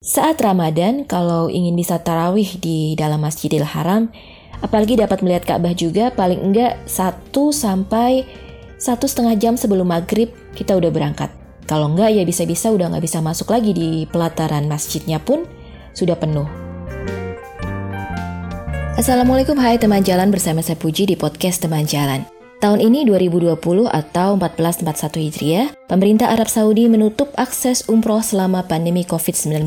Saat Ramadan, kalau ingin bisa tarawih di dalam Masjidil Haram, apalagi dapat melihat Ka'bah juga, paling enggak satu sampai satu setengah jam sebelum maghrib kita udah berangkat. Kalau enggak ya bisa-bisa udah nggak bisa masuk lagi di pelataran masjidnya pun sudah penuh. Assalamualaikum hai teman jalan bersama saya Puji di podcast teman jalan. Tahun ini 2020 atau 1441 Hijriah, pemerintah Arab Saudi menutup akses umroh selama pandemi COVID-19.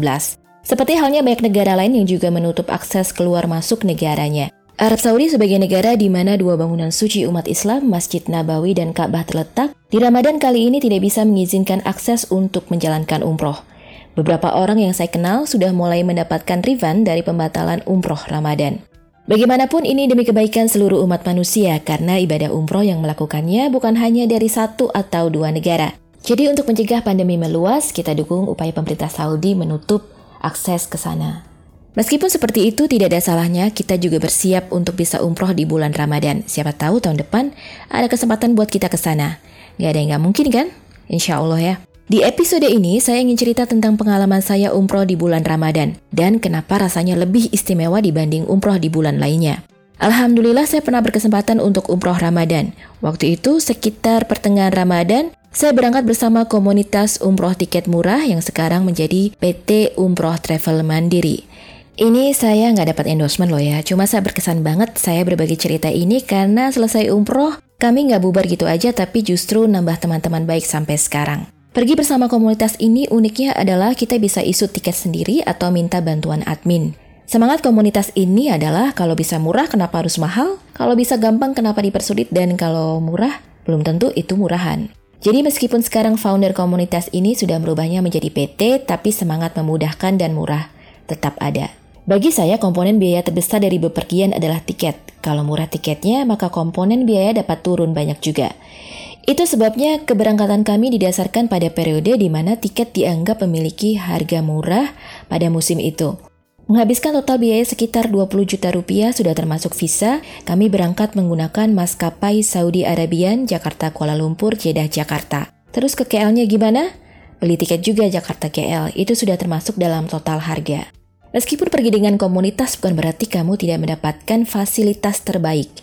Seperti halnya banyak negara lain yang juga menutup akses keluar masuk negaranya. Arab Saudi sebagai negara di mana dua bangunan suci umat Islam, Masjid Nabawi dan Ka'bah terletak, di Ramadan kali ini tidak bisa mengizinkan akses untuk menjalankan umroh. Beberapa orang yang saya kenal sudah mulai mendapatkan refund dari pembatalan umroh Ramadan. Bagaimanapun ini demi kebaikan seluruh umat manusia karena ibadah umroh yang melakukannya bukan hanya dari satu atau dua negara. Jadi untuk mencegah pandemi meluas, kita dukung upaya pemerintah Saudi menutup akses ke sana. Meskipun seperti itu, tidak ada salahnya kita juga bersiap untuk bisa umroh di bulan Ramadan. Siapa tahu tahun depan ada kesempatan buat kita ke sana. Gak ada yang gak mungkin kan? Insya Allah ya. Di episode ini, saya ingin cerita tentang pengalaman saya umroh di bulan Ramadan dan kenapa rasanya lebih istimewa dibanding umroh di bulan lainnya. Alhamdulillah saya pernah berkesempatan untuk umroh Ramadan. Waktu itu sekitar pertengahan Ramadan, saya berangkat bersama komunitas umroh tiket murah yang sekarang menjadi PT Umroh Travel Mandiri. Ini saya nggak dapat endorsement loh ya, cuma saya berkesan banget saya berbagi cerita ini karena selesai umroh, kami nggak bubar gitu aja tapi justru nambah teman-teman baik sampai sekarang. Pergi bersama komunitas ini uniknya adalah kita bisa isu tiket sendiri atau minta bantuan admin. Semangat komunitas ini adalah kalau bisa murah kenapa harus mahal, kalau bisa gampang kenapa dipersulit, dan kalau murah belum tentu itu murahan. Jadi meskipun sekarang founder komunitas ini sudah merubahnya menjadi PT, tapi semangat memudahkan dan murah tetap ada. Bagi saya komponen biaya terbesar dari bepergian adalah tiket. Kalau murah tiketnya, maka komponen biaya dapat turun banyak juga. Itu sebabnya keberangkatan kami didasarkan pada periode di mana tiket dianggap memiliki harga murah pada musim itu. Menghabiskan total biaya sekitar 20 juta rupiah sudah termasuk visa, kami berangkat menggunakan maskapai Saudi Arabian Jakarta Kuala Lumpur Jeddah Jakarta. Terus ke KL-nya gimana? Beli tiket juga Jakarta KL, itu sudah termasuk dalam total harga. Meskipun pergi dengan komunitas bukan berarti kamu tidak mendapatkan fasilitas terbaik.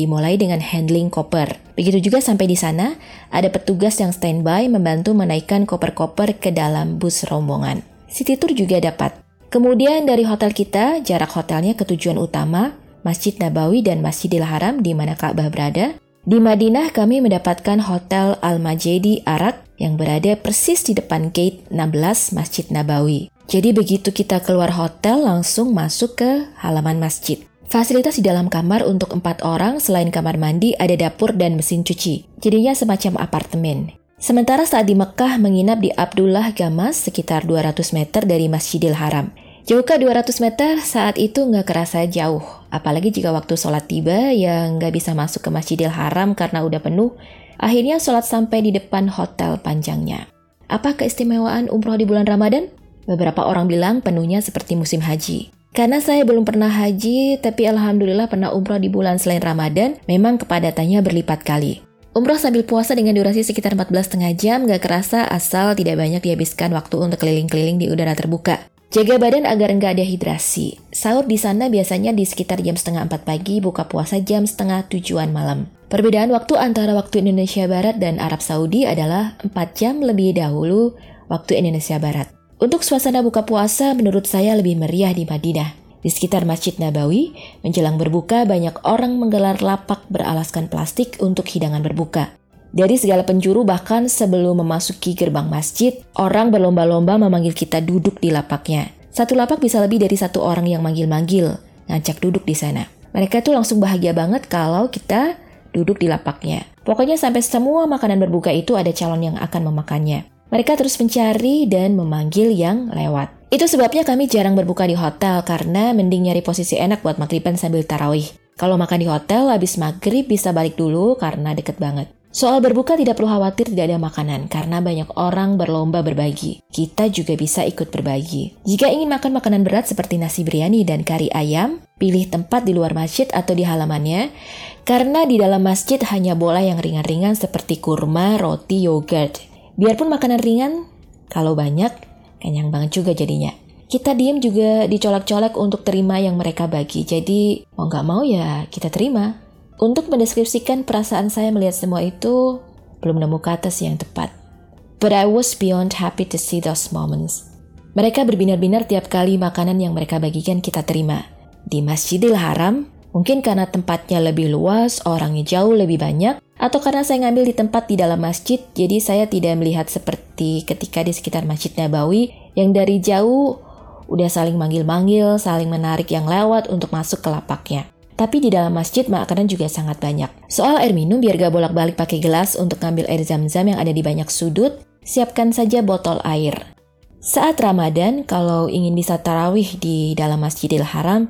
Dimulai dengan handling koper. Begitu juga sampai di sana, ada petugas yang standby membantu menaikkan koper-koper ke dalam bus rombongan. City Tour juga dapat. Kemudian dari hotel kita, jarak hotelnya ke tujuan utama, Masjid Nabawi dan Masjidil Haram di mana Ka'bah berada. Di Madinah kami mendapatkan Hotel Al-Majidi Arak yang berada persis di depan gate 16 Masjid Nabawi. Jadi begitu kita keluar hotel langsung masuk ke halaman masjid. Fasilitas di dalam kamar untuk empat orang selain kamar mandi ada dapur dan mesin cuci. Jadinya semacam apartemen. Sementara saat di Mekah menginap di Abdullah Gamas sekitar 200 meter dari Masjidil Haram. Jauh ke 200 meter saat itu nggak kerasa jauh. Apalagi jika waktu sholat tiba yang nggak bisa masuk ke Masjidil Haram karena udah penuh. Akhirnya sholat sampai di depan hotel panjangnya. Apa keistimewaan umroh di bulan Ramadan? Beberapa orang bilang penuhnya seperti musim haji. Karena saya belum pernah haji, tapi alhamdulillah pernah umroh di bulan selain Ramadan, memang kepadatannya berlipat kali. Umroh sambil puasa dengan durasi sekitar 14,5 jam gak kerasa asal tidak banyak dihabiskan waktu untuk keliling-keliling di udara terbuka. Jaga badan agar nggak ada hidrasi. Sahur di sana biasanya di sekitar jam setengah 4 pagi, buka puasa jam setengah tujuan malam. Perbedaan waktu antara waktu Indonesia Barat dan Arab Saudi adalah 4 jam lebih dahulu waktu Indonesia Barat. Untuk suasana buka puasa menurut saya lebih meriah di Madinah. Di sekitar Masjid Nabawi, menjelang berbuka banyak orang menggelar lapak beralaskan plastik untuk hidangan berbuka. Dari segala penjuru bahkan sebelum memasuki gerbang masjid, orang berlomba-lomba memanggil kita duduk di lapaknya. Satu lapak bisa lebih dari satu orang yang manggil-manggil, ngajak duduk di sana. Mereka tuh langsung bahagia banget kalau kita duduk di lapaknya. Pokoknya sampai semua makanan berbuka itu ada calon yang akan memakannya. Mereka terus mencari dan memanggil yang lewat. Itu sebabnya kami jarang berbuka di hotel karena mending nyari posisi enak buat maghriban sambil tarawih. Kalau makan di hotel, habis maghrib bisa balik dulu karena deket banget. Soal berbuka tidak perlu khawatir tidak ada makanan karena banyak orang berlomba berbagi. Kita juga bisa ikut berbagi. Jika ingin makan makanan berat seperti nasi biryani dan kari ayam, pilih tempat di luar masjid atau di halamannya karena di dalam masjid hanya boleh yang ringan-ringan seperti kurma, roti, yogurt. Biarpun makanan ringan, kalau banyak, kenyang banget juga jadinya. Kita diem juga dicolek-colek untuk terima yang mereka bagi. Jadi mau nggak mau ya kita terima. Untuk mendeskripsikan perasaan saya melihat semua itu, belum nemu kata sih yang tepat. But I was beyond happy to see those moments. Mereka berbinar-binar tiap kali makanan yang mereka bagikan kita terima. Di Masjidil Haram, mungkin karena tempatnya lebih luas, orangnya jauh lebih banyak, atau karena saya ngambil di tempat di dalam masjid, jadi saya tidak melihat seperti ketika di sekitar Masjid Nabawi yang dari jauh udah saling manggil-manggil, saling menarik yang lewat untuk masuk ke lapaknya. Tapi di dalam masjid makanan juga sangat banyak. Soal air minum biar gak bolak-balik pakai gelas untuk ngambil air zam-zam yang ada di banyak sudut, siapkan saja botol air. Saat Ramadan, kalau ingin bisa tarawih di dalam Masjidil Haram,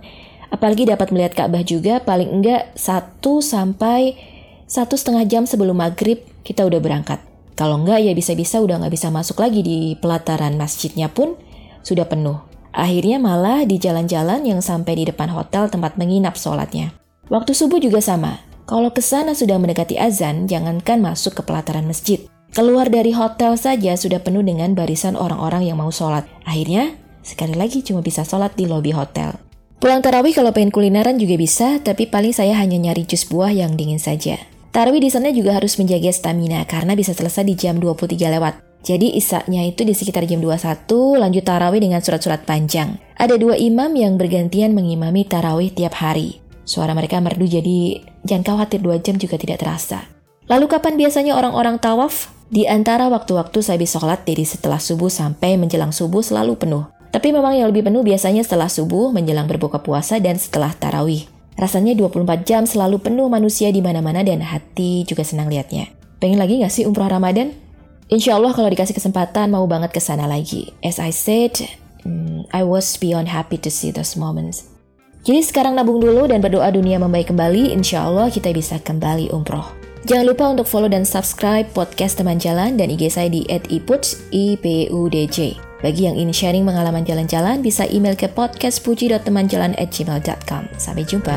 apalagi dapat melihat Ka'bah juga, paling enggak satu sampai satu setengah jam sebelum maghrib kita udah berangkat. Kalau enggak ya bisa-bisa udah nggak bisa masuk lagi di pelataran masjidnya pun sudah penuh. Akhirnya malah di jalan-jalan yang sampai di depan hotel tempat menginap sholatnya. Waktu subuh juga sama. Kalau ke sana sudah mendekati azan, jangankan masuk ke pelataran masjid. Keluar dari hotel saja sudah penuh dengan barisan orang-orang yang mau sholat. Akhirnya, sekali lagi cuma bisa sholat di lobi hotel. Pulang tarawih kalau pengen kulineran juga bisa, tapi paling saya hanya nyari jus buah yang dingin saja. Tarawih di sana juga harus menjaga stamina karena bisa selesai di jam 23 lewat. Jadi isaknya itu di sekitar jam 21, lanjut tarawih dengan surat-surat panjang. Ada dua imam yang bergantian mengimami tarawih tiap hari. Suara mereka merdu jadi jangan khawatir dua jam juga tidak terasa. Lalu kapan biasanya orang-orang tawaf? Di antara waktu-waktu saya bisa sholat dari setelah subuh sampai menjelang subuh selalu penuh. Tapi memang yang lebih penuh biasanya setelah subuh, menjelang berbuka puasa, dan setelah tarawih. Rasanya 24 jam selalu penuh manusia di mana-mana dan hati juga senang lihatnya. Pengen lagi gak sih umroh Ramadan? Insya Allah kalau dikasih kesempatan mau banget ke sana lagi. As I said, hmm, I was beyond happy to see those moments. Jadi sekarang nabung dulu dan berdoa dunia membaik kembali, insya Allah kita bisa kembali umroh. Jangan lupa untuk follow dan subscribe podcast teman jalan dan IG saya di ipudj. Bagi yang ingin sharing pengalaman jalan-jalan, bisa email ke podcastpuji.temanjalan@gmail.com. Sampai jumpa.